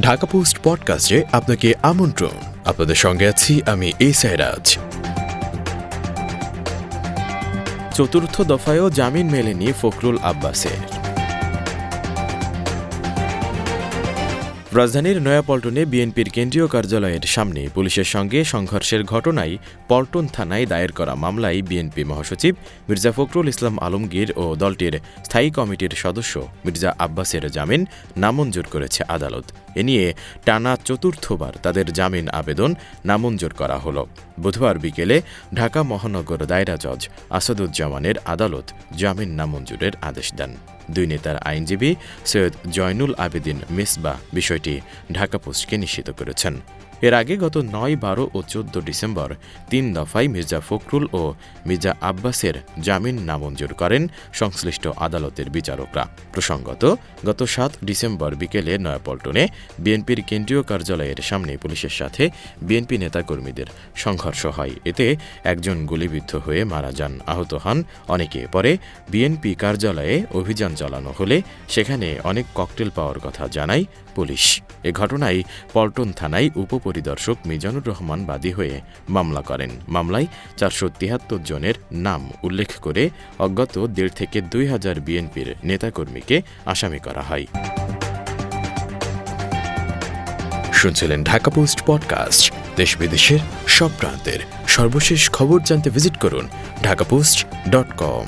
Dhaka post পডকাস্টে আপনাকে আমন্ত্রণ। আপনাদের সঙ্গে আছি আমি এই সাইরাজ। চতুর্থ দফায়ও জামিন মেলেনি ফখরুল আব্বাসের। রাজধানীর নয়াপল্টনে বিএনপির কেন্দ্রীয় কার্যালয়ের সামনে পুলিশের সঙ্গে সংঘর্ষের ঘটনায় পল্টন থানায় দায়ের করা মামলায় বিএনপি মহাসচিব মির্জা ফখরুল ইসলাম আলমগীর ও দলটির স্থায়ী কমিটির সদস্য মির্জা আব্বাসের জামিন নামঞ্জুর করেছে আদালত। এ নিয়ে টানা চতুর্থবার তাদের জামিন আবেদন নামঞ্জুর করা হল। বুধবার বিকেলে ঢাকা মহানগর দায়রা জজ আসাদুজ্জামানের আদালত জামিন নামঞ্জুরের আদেশ দেন। দুই নেতার আইনজীবী সৈয়দ জয়নুল আবেদিন মিসবা বিষয়টি ঢাকা পোস্টকে নিশ্চিত করেছেন এর আগে গত নয়, বারো ও চোদ্দ ডিসেম্বর তিন দফায় মির্জা ফখরুল ও মির্জা আব্বাসের জামিন নামঞ্জুর করেন সংশ্লিষ্ট আদালতের বিচারকরা। প্রসঙ্গত, গত সাত ডিসেম্বর বিকেলে নয়াপল্টনে বিএনপির কেন্দ্রীয় কার্যালয়ের সামনে পুলিশের সাথে বিএনপি নেতাকর্মীদের সংঘর্ষ হয়। এতে একজন গুলিবিদ্ধ হয়ে মারা যান, আহত হন। অনেকে পরে বিএনপি কার্যালয়ে অভিযান চালানো হলে সেখানে অনেক ককটেল পাওয়ার কথা জানায় পুলিশ। এ ঘটনায় পল্টন থানায় উপপরিদর্শক মিজানুর রহমান বাদী হয়ে মামলা করেন। মামলায় চারশো তিয়াত্তর জনের নাম উল্লেখ করে অজ্ঞাত দেড় থেকে দুই হাজার বিএনপির নেতাকর্মীকে আসামি করা হয়। শুনছিলেন ঢাকা পোস্ট পডকাস্ট। দেশ বিদেশের সব প্রান্তের সর্বশেষ খবর জানতে ভিজিট করুন ঢাকা পোস্ট ডট কম।